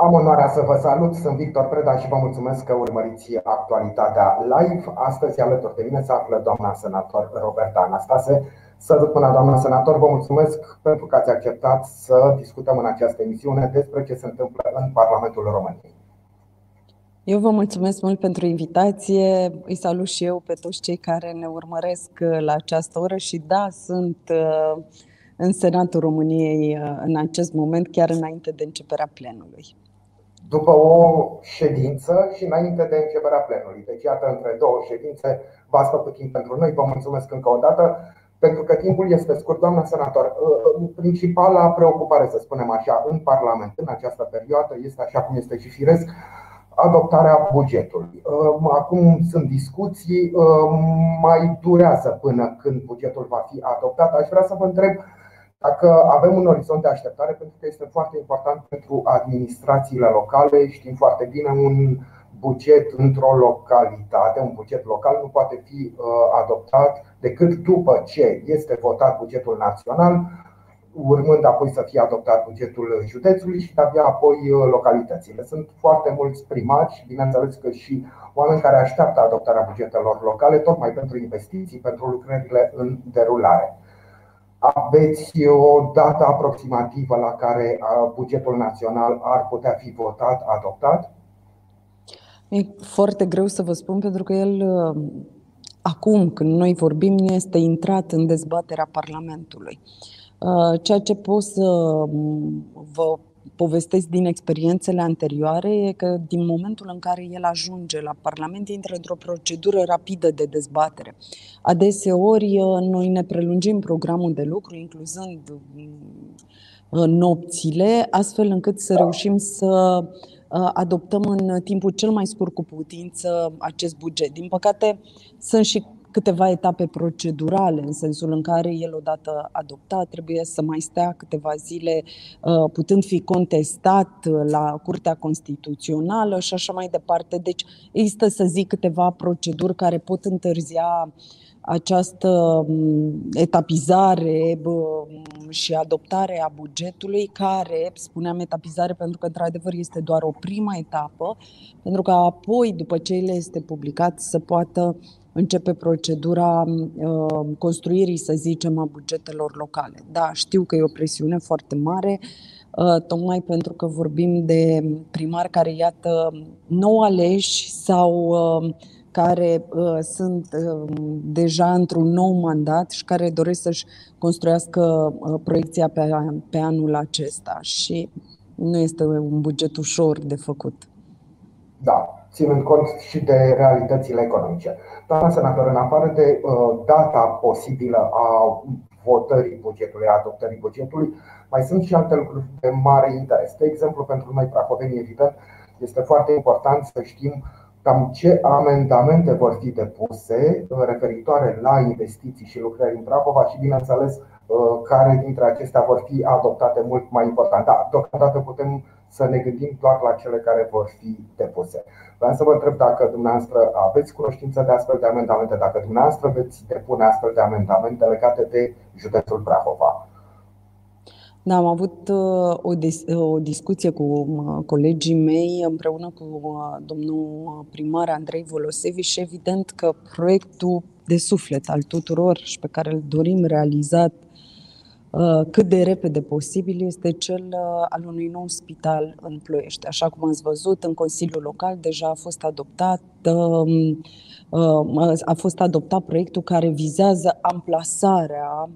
Am onoarea să vă salut, sunt Victor Preda și vă mulțumesc că urmăriți actualitatea live. Astăzi alături de mine se află doamna senator Roberta Anastase. Sărut până doamna senator, vă mulțumesc pentru că ați acceptat să discutăm în această emisiune despre ce se întâmplă în Parlamentul României. Eu vă mulțumesc mult pentru invitație. Îi salut și eu pe toți cei care ne urmăresc la această oră și da, sunt uh, în Senatul României uh, în acest moment, chiar înainte de începerea plenului. După o ședință și înainte de începerea plenului. Deci, iată, între două ședințe, v-ați făcut timp pentru noi. Vă mulțumesc încă o dată, pentru că timpul este scurt. Doamna senator, uh, uh, principala preocupare, să spunem așa, în Parlament în această perioadă este, așa cum este și firesc, adoptarea bugetului. Acum sunt discuții, mai durează până când bugetul va fi adoptat. Aș vrea să vă întreb dacă avem un orizont de așteptare, pentru că este foarte important pentru administrațiile locale, știm foarte bine, un buget într-o localitate, un buget local nu poate fi uh, adoptat decât după ce este votat bugetul național, urmând apoi să fie adoptat bugetul județului și abia apoi uh, localitățile. Sunt foarte mulți primari și bineînțeles că și oameni care așteaptă adoptarea bugetelor locale, tocmai pentru investiții, pentru lucrările în derulare. Aveți o dată aproximativă la care bugetul național ar putea fi votat, adoptat? E foarte greu să vă spun pentru că el acum când noi vorbim este intrat în dezbaterea Parlamentului. Ceea ce pot să vă povestesc din experiențele anterioare e că din momentul în care el ajunge la Parlament, intră într-o procedură rapidă de dezbatere. Adeseori uh, noi ne prelungim programul de lucru, incluzând uh, nopțile, astfel încât să reușim să uh, adoptăm în timpul cel mai scurt cu putință acest buget. Din păcate, sunt și câteva etape procedurale, în sensul în care el, odată adoptat, trebuie să mai stea câteva zile uh, putând fi contestat la Curtea Constituțională și așa mai departe. Deci există, să zic, câteva proceduri care pot întârzia această mm, etapizare și adoptare a bugetului, care, spuneam etapizare pentru că, într-adevăr, este doar o prima etapă, pentru că apoi, după ce el este publicat, să poată începe procedura uh, construirii, să zicem, a bugetelor locale. Da, știu că e o presiune foarte mare, uh, tocmai pentru că vorbim de primari care, iată, nou aleși sau uh, care uh, sunt uh, deja într-un nou mandat și care doresc să-și construiască uh, proiecția pe, pe anul acesta. Și nu este un buget ușor de făcut. Da, ținând cont și de realitățile economice. Doamna senator, în afară de uh, data posibilă a votării bugetului, a adoptării bugetului, mai sunt și alte lucruri de mare interes. De exemplu, pentru noi, prahovenii, evident, este foarte important să știm cam ce amendamente vor fi depuse uh, referitoare la investiții și lucrări în Prahova și, bineînțeles, uh, care dintre acestea vor fi adoptate mult mai important. Da, deocamdată putem să ne gândim doar la cele care vor fi depuse. Vreau să vă întreb dacă dumneavoastră aveți cunoștință de astfel de amendamente, dacă dumneavoastră veți depune astfel de amendamente legate de județul Prahova. Da, am avut uh, o, dis- o discuție cu uh, colegii mei împreună cu uh, domnul primar Andrei Volosevi și evident că proiectul de suflet al tuturor și pe care îl dorim realizat Uh, cât de repede posibil este cel uh, al unui nou spital în Ploiești. Așa cum ați văzut, în Consiliul Local deja a fost adoptat um, uh, a fost adoptat proiectul care vizează amplasarea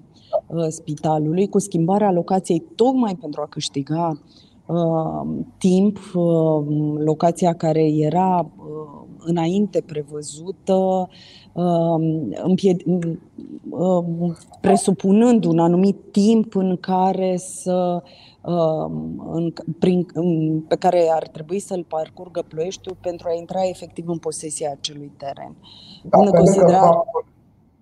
spitalului cu schimbarea locației tocmai pentru a câștiga timp, locația care era înainte prevăzută, presupunând un anumit timp în care să în, prin, în, pe care ar trebui să-l parcurgă Ploieștiul pentru a intra efectiv în posesia acelui teren. Da, în considera... faptul,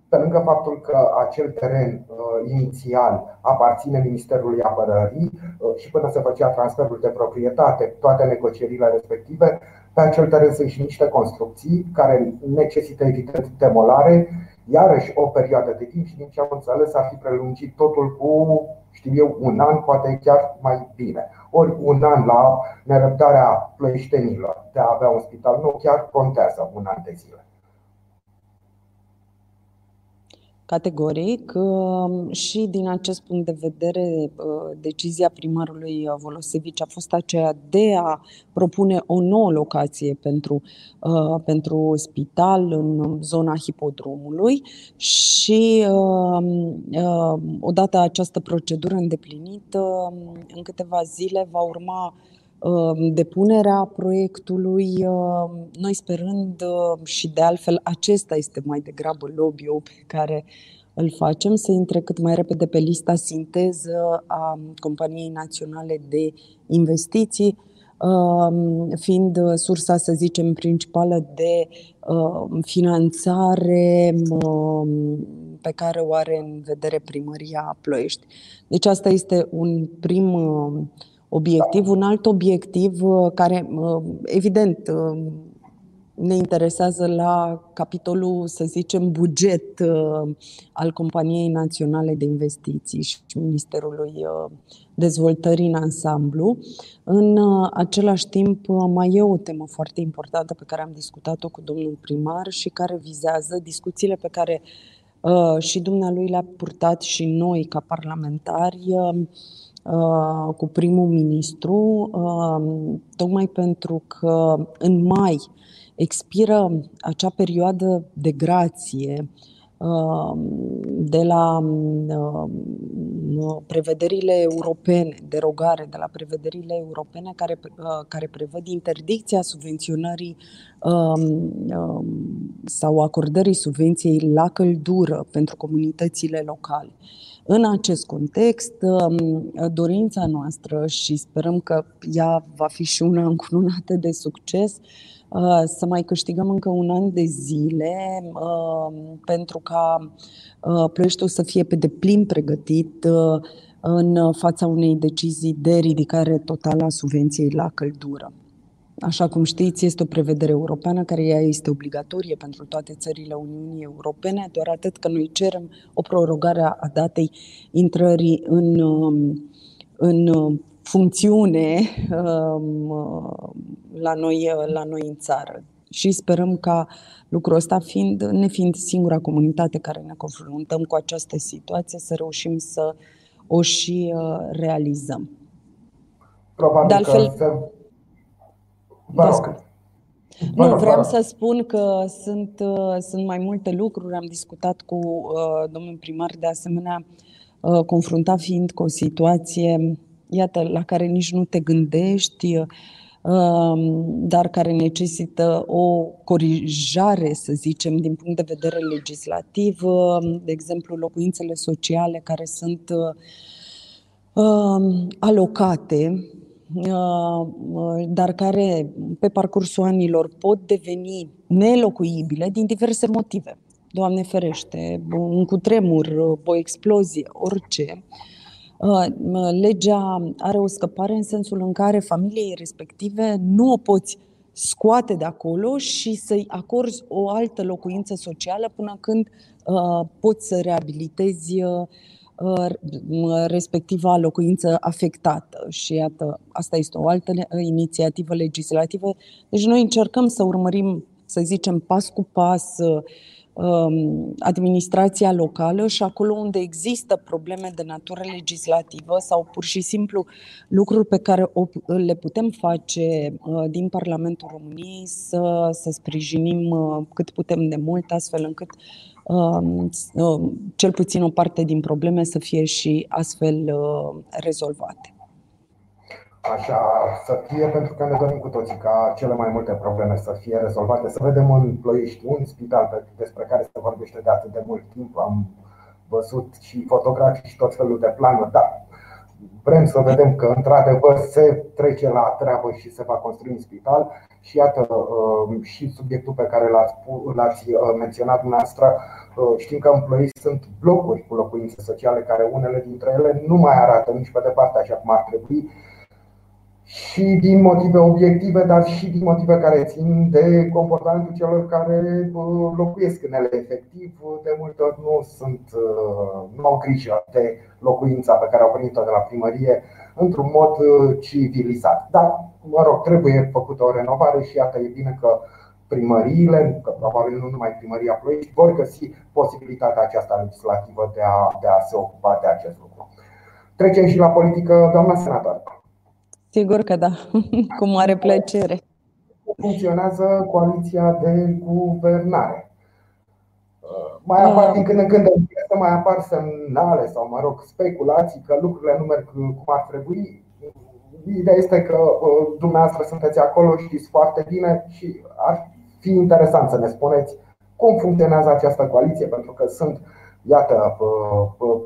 pe lângă faptul că acel teren uh, inițial aparține Ministerului Apărării uh, și până se făcea transferul de proprietate, toate negocierile respective, pe acel teren sunt și niște construcții care necesită evident demolare, iarăși o perioadă de timp și din ce am înțeles ar fi prelungit totul cu, știu eu, un an, poate chiar mai bine. ori un an la nerăbdarea ploieștenilor de a avea un spital nou chiar contează un an de zile. Categoric um, și din acest punct de vedere uh, decizia primarului Volosevici a fost aceea de a propune o nouă locație pentru, uh, pentru spital în zona hipodromului și um, um, odată această procedură îndeplinită, în câteva zile va urma depunerea proiectului, noi sperând și de altfel acesta este mai degrabă lobby-ul pe care îl facem, să intre cât mai repede pe lista sinteză a Companiei Naționale de Investiții, fiind sursa, să zicem, principală de finanțare pe care o are în vedere primăria Ploiești. Deci asta este un prim obiectiv. Un alt obiectiv uh, care, uh, evident, uh, ne interesează la capitolul, să zicem, buget al Companiei Naționale de Investiții și Ministerului Dezvoltării în ansamblu. În același timp, mai e o temă foarte importantă pe care am discutat-o cu domnul primar și care vizează discuțiile pe care și dumnealui le-a purtat și noi ca parlamentari Uh, cu primul ministru, uh, tocmai pentru că în mai expiră acea perioadă de grație uh, de la prevederile europene, derogare de la prevederile europene care, care prevăd interdicția subvenționării sau acordării subvenției la căldură pentru comunitățile locale. În acest context, um, dorința noastră și sperăm că ea va fi și una încununată de succes, uh, să mai câștigăm încă un an de zile um, pentru ca uh, Ploieștiul să fie pe deplin pregătit uh, în fața unei decizii de ridicare totală a subvenției la căldură. Așa cum știți, este o prevedere europeană care ea este obligatorie pentru toate țările Uniunii Europene, doar atât că noi cerem o prorogare a datei intrării în, um, în funcțiune um, la noi, la noi în țară. Și sperăm ca lucrul ăsta, fiind, nefiind singura comunitate care ne confruntăm cu această situație, să reușim să o și uh, realizăm. Probabil de altfel, că Vă rog. Nu, vreau să spun că sunt, uh, sunt mai multe lucruri. Am discutat cu uh, domnul primar de asemenea, uh, confruntat fiind cu o situație, iată, la care nici nu te gândești, uh, dar care necesită o corijare, să zicem, din punct de vedere legislativ, uh, de exemplu, locuințele sociale care sunt uh, uh alocate Uh, dar care pe parcursul anilor pot deveni nelocuibile din diverse motive. Doamne ferește, un cutremur, o explozie, orice. Uh, legea are o scăpare în sensul în care familiei respective nu o poți scoate de acolo și să-i acorzi o altă locuință socială până când uh, poți să reabilitezi uh, Uh, respectiva locuință afectată. Și iată, asta este o altă inițiativă legislativă. Deci noi încercăm să urmărim, să zicem, pas cu pas um, administrația locală și acolo unde există probleme de natură legislativă sau pur și simplu lucruri pe care le putem face uh, din Parlamentul României să, să sprijinim uh, cât putem de mult, astfel încât Um, um, cel puțin o parte din probleme să fie și astfel uh, rezolvate. Așa să fie, pentru că ne dorim cu toții ca cele mai multe probleme să fie rezolvate. Să vedem în Ploiești un spital despre care se vorbește de atât de mult timp. Am văzut și fotografii și tot felul de planuri, dar vrem să vedem că într-adevăr se trece la treabă și se va construi un spital. Și iată uh, și subiectul pe care l-ați, l-ați uh, menționat dumneavoastră uh, Știm că în Ploiești sunt blocuri cu locuințe sociale care unele dintre ele nu mai arată nici pe departe așa cum ar trebui și din motive obiective, dar și din motive care țin de comportamentul celor care locuiesc în ele efectiv. De multe ori nu sunt, nu au grijă de locuința pe care au primit-o de la primărie, într-un mod civilizat. Dar, mă rog, trebuie făcută o renovare și iată, e bine că primăriile, că probabil nu numai primăria Ploiești, vor găsi posibilitatea aceasta legislativă de a, de a se ocupa de acest lucru. Trecem și la politică, doamna senator. Sigur că da, cu mare plăcere. Funcționează coaliția de guvernare. Mai apar din când în când să mai apar semnale sau, mă rog, speculații că lucrurile nu merg cum ar trebui. Ideea este că uh, dumneavoastră sunteți acolo, știți foarte bine și ar fi interesant să ne spuneți cum funcționează această coaliție, pentru că sunt, iată,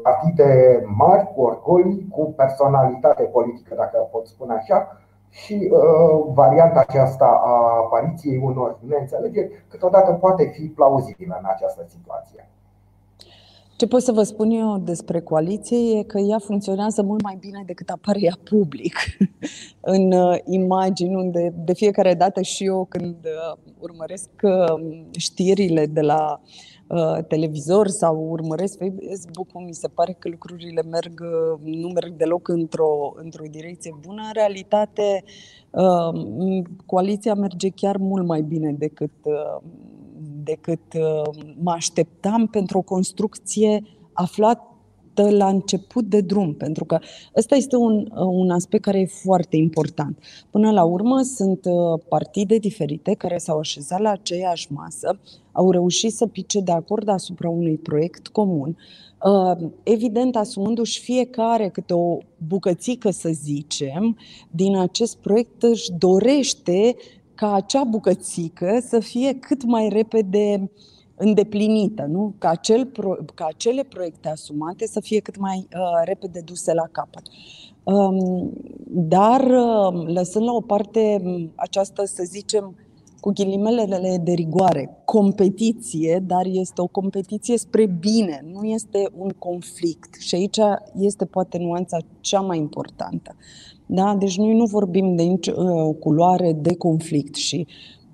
partide mari, cu orgolii, cu personalitate politică, dacă pot spune așa, și uh, varianta aceasta a apariției unor neînțelegeri câteodată poate fi plauzibilă în această situație. Ce pot să vă spun eu despre coaliție e că ea funcționează mult mai bine decât apare ea public în uh, imagini, unde de fiecare dată și eu când uh, urmăresc uh, știrile de la televizor sau urmăresc Facebook-ul, mi se pare că lucrurile merg, nu merg deloc într-o, într-o direcție bună. În realitate, coaliția merge chiar mult mai bine decât decât uh, mă așteptam pentru o construcție aflată la început de drum, pentru că ăsta este un, uh, un aspect care e foarte important. Până la urmă, sunt uh, partide diferite care s-au așezat la aceeași masă, au reușit să pice de acord asupra unui proiect comun, evident asumându-și fiecare câte o bucățică, să zicem, din acest proiect își dorește ca acea bucățică să fie cât mai repede îndeplinită, nu? Ca, acel pro, ca acele proiecte asumate să fie cât mai uh, repede duse la capăt. Um, dar, uh, lăsând la o parte um, această, să zicem, cu ghilimelele de rigoare, competiție, dar este o competiție spre bine, nu este un conflict. Și aici este poate nuanța cea mai importantă. Da? Deci noi nu vorbim de nicio uh, culoare de conflict și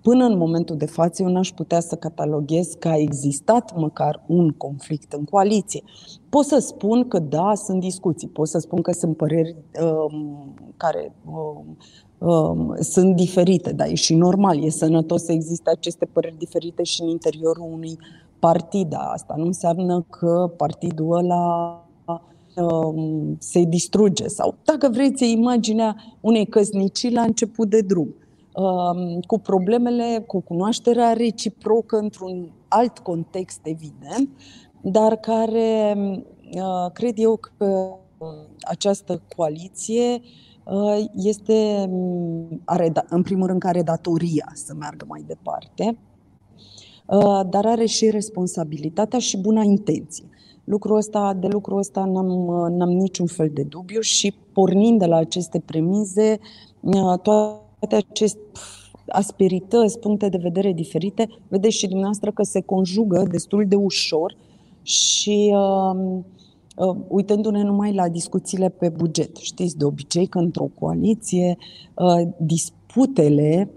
până în momentul de față eu n-aș putea să cataloghez că a existat măcar un conflict în coaliție. Pot să spun că da, sunt discuții, pot să spun că sunt păreri um, care um, um, sunt diferite, dar e și normal, e sănătos să existe aceste păreri diferite și în interiorul unui partid. Asta nu înseamnă că partidul ăla Um, se distruge sau, dacă vreți, imaginea unei căsnicii la început de drum, um, cu problemele, cu cunoașterea reciprocă într-un alt context, evident, dar care uh, cred eu că această coaliție uh, este, are, da, în primul rând, care datoria să meargă mai departe, uh, dar are și responsabilitatea și buna intenție. Lucrul ăsta, de lucrul ăsta n-am, n-am niciun fel de dubiu și pornind de la aceste premize, toate aceste asperități, puncte de vedere diferite, vedeți și dumneavoastră că se conjugă destul de ușor și uh, uh, uitându-ne numai la discuțiile pe buget. Știți, de obicei că într-o coaliție uh, disputele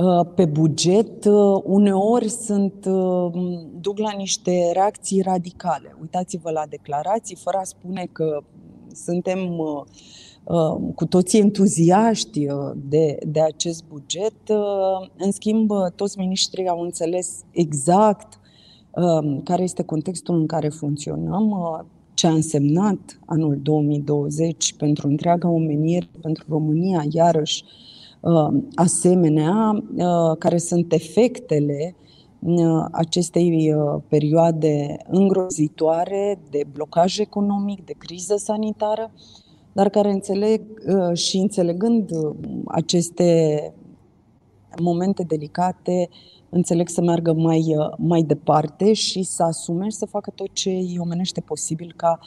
Uh, pe buget, uh, uneori sunt, uh, duc la niște reacții radicale. Uitați-vă la declarații, fără a spune că suntem cu toții entuziaști de, de acest buget. În schimb, toți ministrii au înțeles exact care este contextul în care funcționăm, ce a însemnat anul 2020 pentru întreaga omenire, pentru România, iarăși Uh, asemenea, uh, care sunt efectele uh, acestei perioade îngrozitoare de blocaj economic, de criză sanitară, dar care înțeleg și înțelegând aceste momente delicate, înțeleg să meargă mai, mai departe și să asume și să facă tot ce îi omenește posibil ca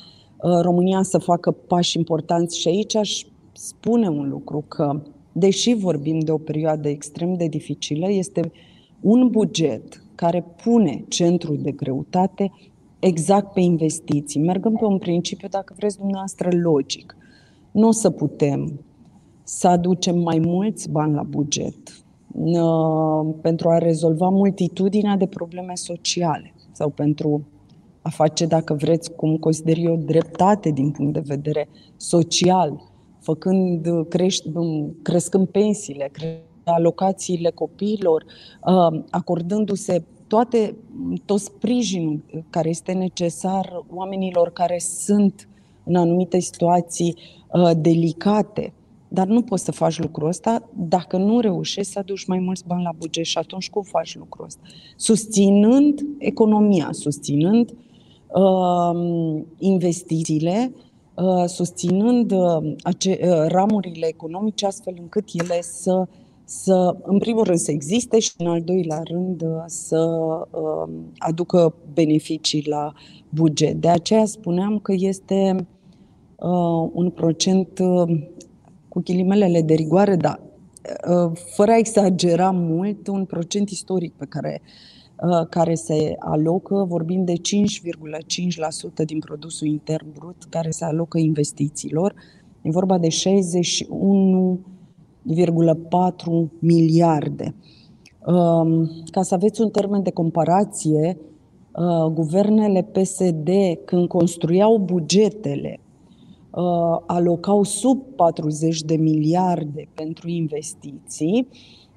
România să facă pași importanți. Și aici aș spune un lucru, că deși vorbim de o perioadă extrem de dificilă, este un buget care pune centrul de greutate exact pe investiții. Mergând pe un principiu, dacă vreți dumneavoastră, logic. Nu o să putem să aducem mai mulți bani la buget uh, pentru a rezolva multitudinea de probleme sociale sau pentru a face, dacă vreți, cum consider eu, dreptate din punct de vedere social făcând, crești, crescând pensiile, alocațiile copiilor, acordându-se toate, tot sprijinul care este necesar oamenilor care sunt în anumite situații delicate dar nu poți să faci lucrul ăsta dacă nu reușești să aduci mai mulți bani la buget și atunci cum faci lucrul ăsta? Susținând economia, susținând uh, investițiile, uh, susținând uh, ace- uh, ramurile economice astfel încât ele să, să, în primul rând, să existe și, în al doilea rând, uh, să uh, aducă beneficii la buget. De aceea spuneam că este uh, un procent uh, cu ghilimelele de rigoare, da, uh, fără a exagera mult, un procent istoric pe care, uh, care se alocă, vorbim de 5,5% din produsul intern brut care se alocă investițiilor. E vorba de 61,4 miliarde. Um, ca să aveți un termen de comparație, uh, guvernele PSD, când construiau bugetele uh, alocau sub 40 de miliarde pentru investiții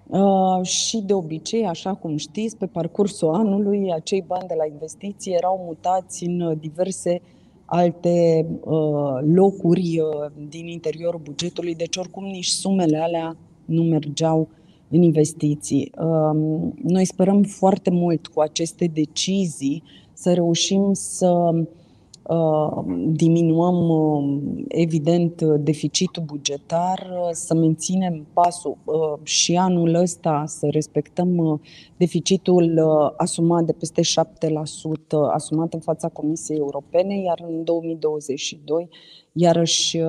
uh, și de obicei, așa cum știți, pe parcursul anului, acei bani de la investiții erau mutați în diverse alte uh, locuri uh, din interiorul bugetului, deci oricum nici sumele alea nu mergeau în investiții. Uh, noi sperăm foarte mult cu aceste decizii să reușim să Uh, diminuăm, uh, evident, deficitul bugetar, uh, să menținem pasul și anul ăsta să respectăm deficitul asumat de peste 7%, asumat în fața Comisiei Europene, iar în 2022 iarăși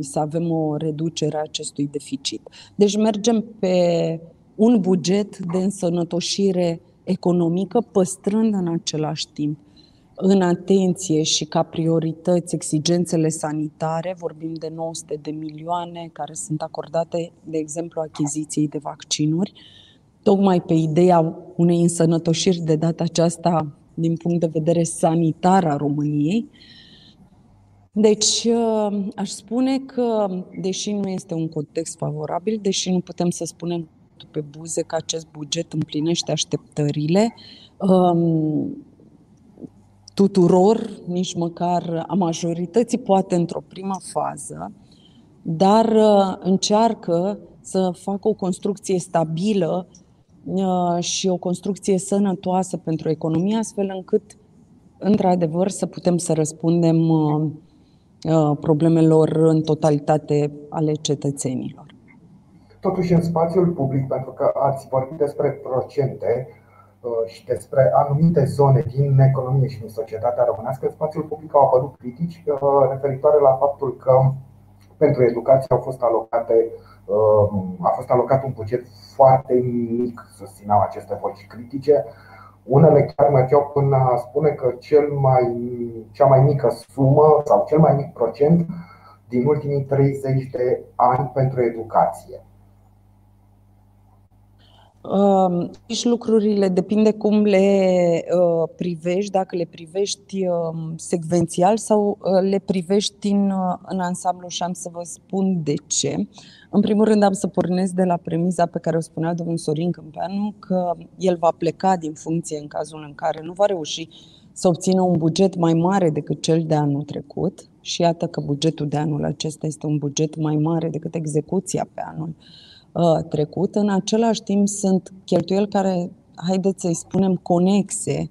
să avem o reducere a acestui deficit. Deci mergem pe un buget de însănătoșire economică, păstrând în același timp în atenție și ca priorități exigențele sanitare, vorbim de 900 de milioane care sunt acordate, de exemplu, achiziției de vaccinuri, tocmai pe ideea unei însănătoșiri de data aceasta din punct de vedere sanitar a României. Deci, uh, aș spune că, deși nu este un context favorabil, deși nu putem să spunem pe buze că acest buget împlinește așteptările, um, tuturor, nici măcar a majorității, poate într-o primă fază, dar uh, încearcă să facă o construcție stabilă uh, și o construcție sănătoasă pentru economie, astfel încât, într-adevăr, să putem să răspundem uh, problemelor în totalitate ale cetățenilor. Totuși, în spațiul public, pentru că ați vorbit despre procente, Uh, și despre anumite zone din economie și din societatea românească, în spațiul public au apărut critici uh, referitoare la faptul că pentru educație au fost alocate uh, a fost alocat un buget foarte mic, susțineau aceste voci critice. Unele chiar mergeau până a spune că cel mai, cea mai mică sumă sau cel mai mic procent din ultimii 30 de ani pentru educație. Uh, și lucrurile depinde cum le uh, privești, dacă le privești uh, secvențial sau uh, le privești în, uh, în ansamblu și am să vă spun de ce. În primul rând am să pornesc de la premiza pe care o spunea domnul Sorin Câmpeanu că el va pleca din funcție în cazul în care nu va reuși să obțină un buget mai mare decât cel de anul trecut și iată că bugetul de anul acesta este un buget mai mare decât execuția pe anul uh, Uh, trecut. În același timp sunt cheltuieli care, haideți să-i spunem, conexe,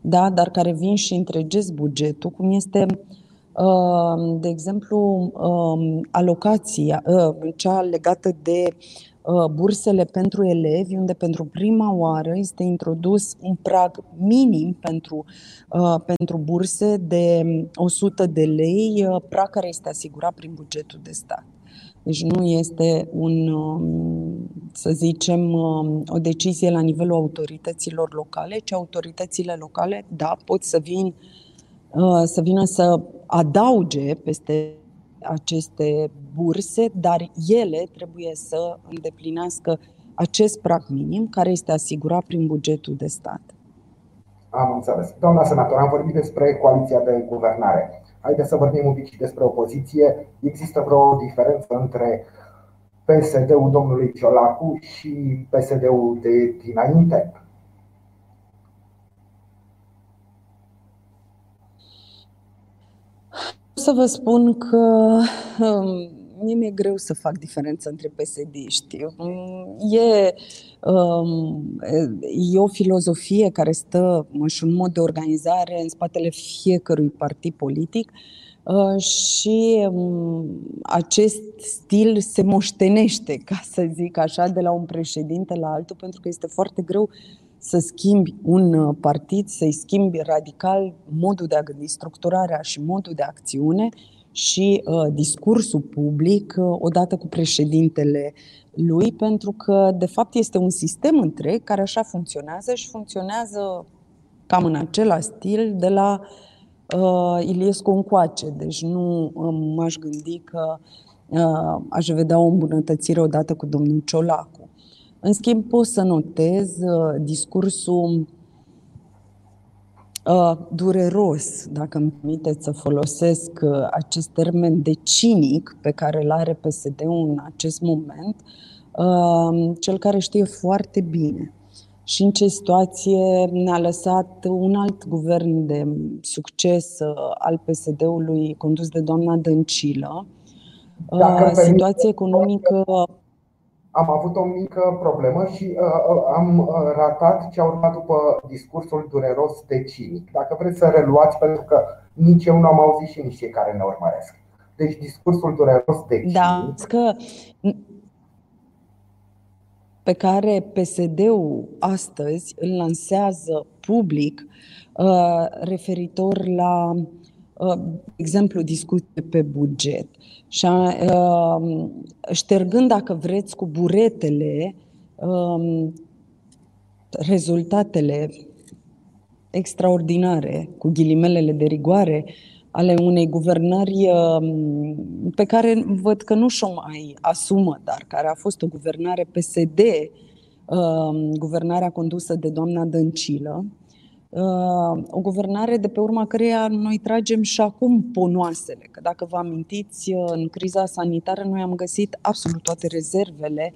da? dar care vin și întregesc bugetul, cum este, uh, de exemplu, um, alocația, uh, cea legată de bursele pentru elevi, unde pentru prima oară este introdus un prag minim pentru, pentru burse de 100 de lei, prag care este asigurat prin bugetul de stat. Deci nu este un, um, să zicem, um, o decizie la nivelul autorităților locale, ci autoritățile locale, da, pot să vin uh, să vină să adauge peste aceste burse, dar ele trebuie să îndeplinească acest prag minim care este asigurat prin bugetul de stat. Am înțeles. Doamna senator, am vorbit despre coaliția de guvernare. Haideți să vorbim un pic și despre opoziție. Există vreo diferență între PSD-ul domnului Ciolacu și PSD-ul de dinainte? Să vă spun că um, mie mi-e greu să fac diferența între psd um, E, um, e o filozofie care stă și un mod de organizare în spatele fiecărui partid politic uh, și um, acest stil se moștenește, ca să zic așa, de la un președinte la altul, pentru că este foarte greu să schimbi un uh, partid, să-i schimbi radical modul de a gândi, structurarea și modul de acțiune și uh, discursul public uh, odată cu președintele lui, pentru că, de fapt, este un sistem întreg care așa funcționează și funcționează cam în același stil de la uh, Iliescu încoace. Deci nu uh, m-aș gândi că uh, aș vedea o îmbunătățire odată cu domnul Ciolacu. În schimb, pot să notez uh, discursul uh, dureros, dacă îmi permiteți să folosesc uh, acest termen de cinic pe care îl are PSD-ul în acest moment, uh, cel care știe foarte bine și în ce situație ne-a lăsat un alt guvern de succes uh, al PSD-ului condus de doamna Dăncilă. Uh, situație economică am avut o mică problemă și uh, uh, am uh, ratat ce a urmat după discursul dureros de cinic. Dacă vreți să reluați, pentru că nici eu nu am auzit și nici cei care ne urmăresc. Deci discursul dureros de cinic. Da, că pe care PSD-ul astăzi îl lansează public uh, referitor la uh, Uh, exemplu, discuție pe buget. Și uh, ștergând, dacă vreți, cu buretele um, rezultatele extraordinare, cu ghilimelele de rigoare, ale unei guvernări um, pe care văd că nu și-o mai asumă, dar care a fost o guvernare PSD, um, guvernarea condusă de doamna Dăncilă, o guvernare de pe urma căreia noi tragem și acum ponoasele. Că dacă vă amintiți, în criza sanitară noi am găsit absolut toate rezervele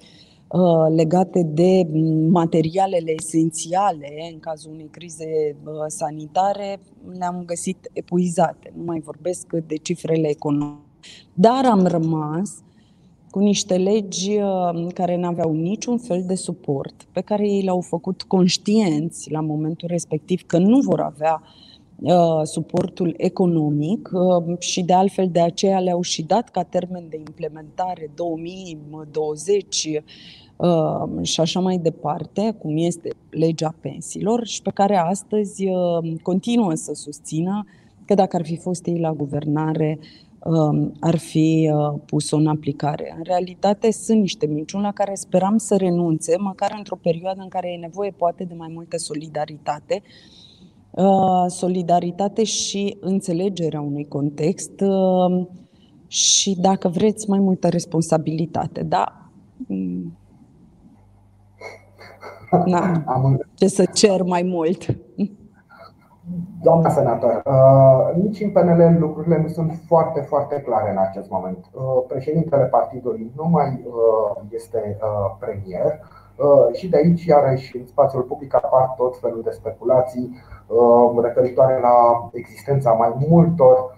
uh, legate de materialele esențiale în cazul unei crize uh, sanitare, le-am găsit epuizate. Nu mai vorbesc de cifrele economice. Dar am rămas cu niște legi uh, care nu aveau niciun fel de suport, pe care ei le-au făcut conștienți la momentul respectiv că nu vor avea uh, suportul economic uh, și de altfel de aceea le-au și dat ca termen de implementare 2020 și așa mai departe, cum este legea pensiilor și pe care astăzi continuă să susțină că dacă ar fi fost ei la guvernare, Um, ar fi uh, pus în aplicare. În realitate sunt niște minciuni la care speram să renunțe, măcar într-o perioadă în care e nevoie poate de mai multă solidaritate, uh, solidaritate și înțelegerea unui context uh, și, dacă vreți, mai multă responsabilitate. Da, Na, ce să cer mai mult. Doamna senator, uh, nici în PNL lucrurile nu sunt foarte, foarte clare în acest moment. Uh, președintele partidului nu mai uh, este premier și de aici, iarăși, în spațiul public apar tot felul de speculații referitoare la existența mai multor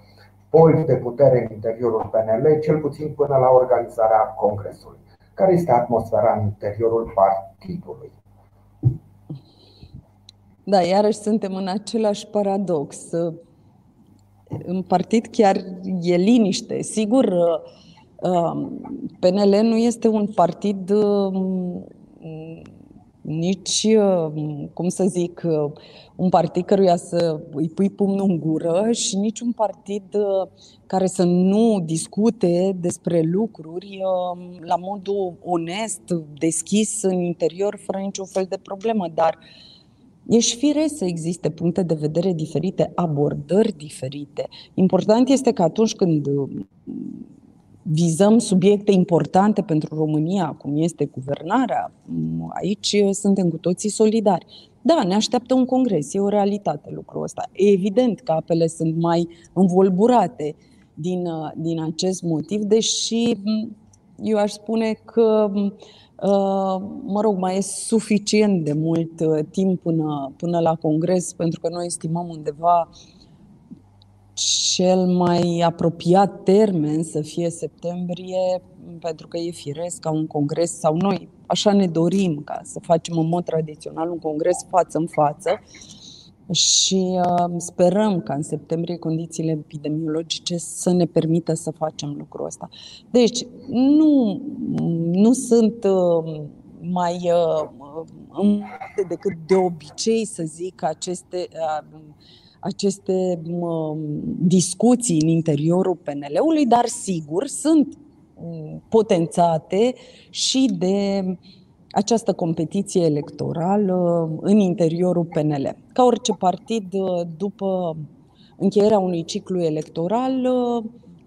poli de putere în interiorul PNL, cel puțin până la organizarea congresului. Care este atmosfera în interiorul partidului? Da, iarăși suntem în același paradox. În partid chiar e liniște. Sigur, um, PNL nu este un partid um, nici, um, cum să zic, un partid căruia să îi pui pumnul în gură și nici un partid uh, care să nu discute despre lucruri la modul onest, deschis în interior, fără niciun fel de problemă. Dar uh, Ești firesc să existe puncte de vedere diferite, abordări diferite. Important este că atunci când mm, vizăm subiecte importante pentru România, cum este guvernarea, mm, aici suntem cu toții solidari. Da, ne așteaptă un congres, e o realitate lucrul ăsta. E evident că apele sunt mai învolburate din, uh, din acest motiv, deși eu aș spune că uh, mă rog, mai e suficient de mult uh, timp până, până la congres, pentru că noi estimăm undeva cel mai apropiat termen să fie septembrie, pentru că e firesc ca un congres sau noi așa ne dorim ca să facem în mod tradițional un congres față în față și uh, sperăm ca în septembrie condițiile epidemiologice să ne permită să facem lucrul ăsta. Deci, nu, nu sunt uh, mai uh, decât de obicei, să zic, aceste uh, aceste discuții în interiorul PNL-ului, dar sigur sunt potențate și de această competiție electorală în interiorul PNL. Ca orice partid, după încheierea unui ciclu electoral,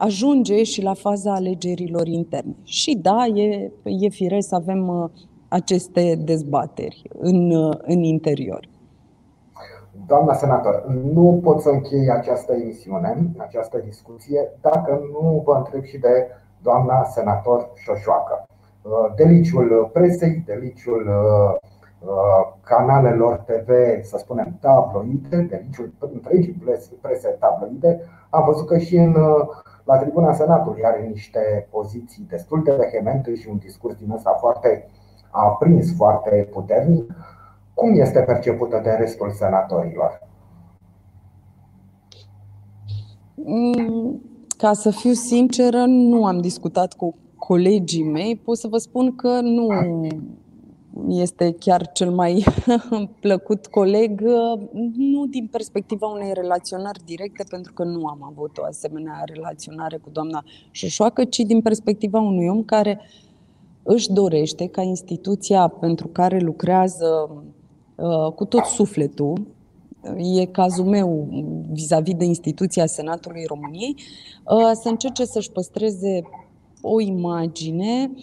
ajunge și la faza alegerilor interne. Și da, e, e firesc să avem aceste dezbateri în, în interior. Doamna senator, nu pot să închei această emisiune, această discuție, dacă nu vă întreb și de doamna senator Șoșoacă. Uh, deliciul presei, deliciul uh, uh, canalelor TV, să spunem, tabloide, deliciul întregii prese tabloide, am văzut că și în, la tribuna Senatului are niște poziții destul de vehemente și un discurs din ăsta foarte aprins, foarte puternic. Cum este percepută de restul senatorilor? Mm, ca să fiu sinceră, nu am discutat cu colegii mei. Pot să vă spun că nu este chiar cel mai plăcut coleg, nu din perspectiva unei relaționări directe, pentru că nu am avut o asemenea relaționare cu doamna Șoșoacă, ci din perspectiva unui om care își dorește ca instituția pentru care lucrează Uh, cu tot sufletul, e cazul meu vis-a-vis de instituția Senatului României, uh, să încerce să-și păstreze o imagine uh,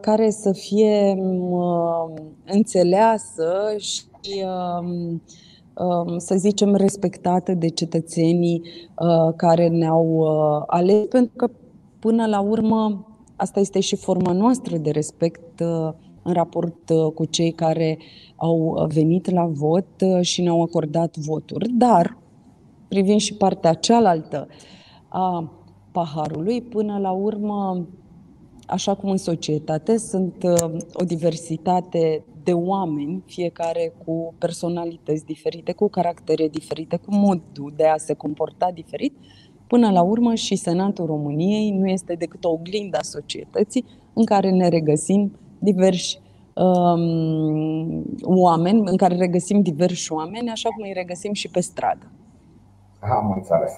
care să fie înțeleasă și um, um, să zicem, respectată de cetățenii care ne-au ales, pentru că până la urmă asta este și forma noastră de respect în raport uh, cu cei care au venit la vot uh, și ne-au acordat voturi. Dar, privind și partea cealaltă a paharului, până la urmă, așa cum în societate sunt uh, o diversitate de oameni, fiecare cu personalități diferite, cu caractere diferite, cu modul de a se comporta diferit, Până la urmă și Senatul României nu este decât o oglindă a societății în care ne regăsim diversi um, oameni, în care regăsim diversi oameni, așa cum îi regăsim și pe stradă. Am înțeles.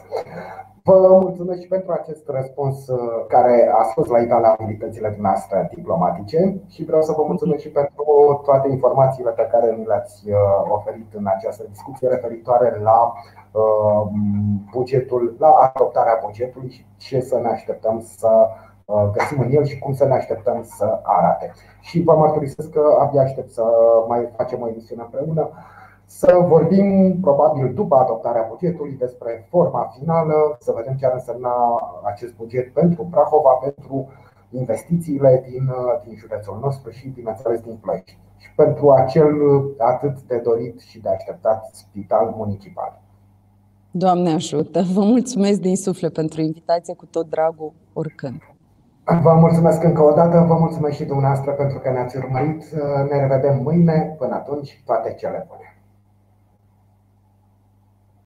Vă mulțumesc și pentru acest răspuns uh, care a spus la iveala abilitățile noastre diplomatice și vreau să vă mulțumesc și pentru toate informațiile pe care ni le-ați uh, oferit în această discuție referitoare la uh, bugetul, la adoptarea bugetului și ce să ne așteptăm să Uh, găsim în el și cum să ne așteptăm să arate. Și vă mărturisesc că abia aștept să mai facem o emisiune împreună, să vorbim probabil după adoptarea bugetului despre forma finală, să vedem ce ar însemna acest buget pentru Prahova, pentru investițiile din, uh, din județul nostru și, bineînțeles, din Ploiești. Și pentru acel atât de dorit și de așteptat spital municipal. Doamne ajută! Vă mulțumesc din suflet pentru invitație cu tot dragul oricând. Vă mulțumesc încă o dată, vă mulțumesc și dumneavoastră pentru că ne-ați urmărit. Ne revedem mâine. Până atunci, toate cele bune.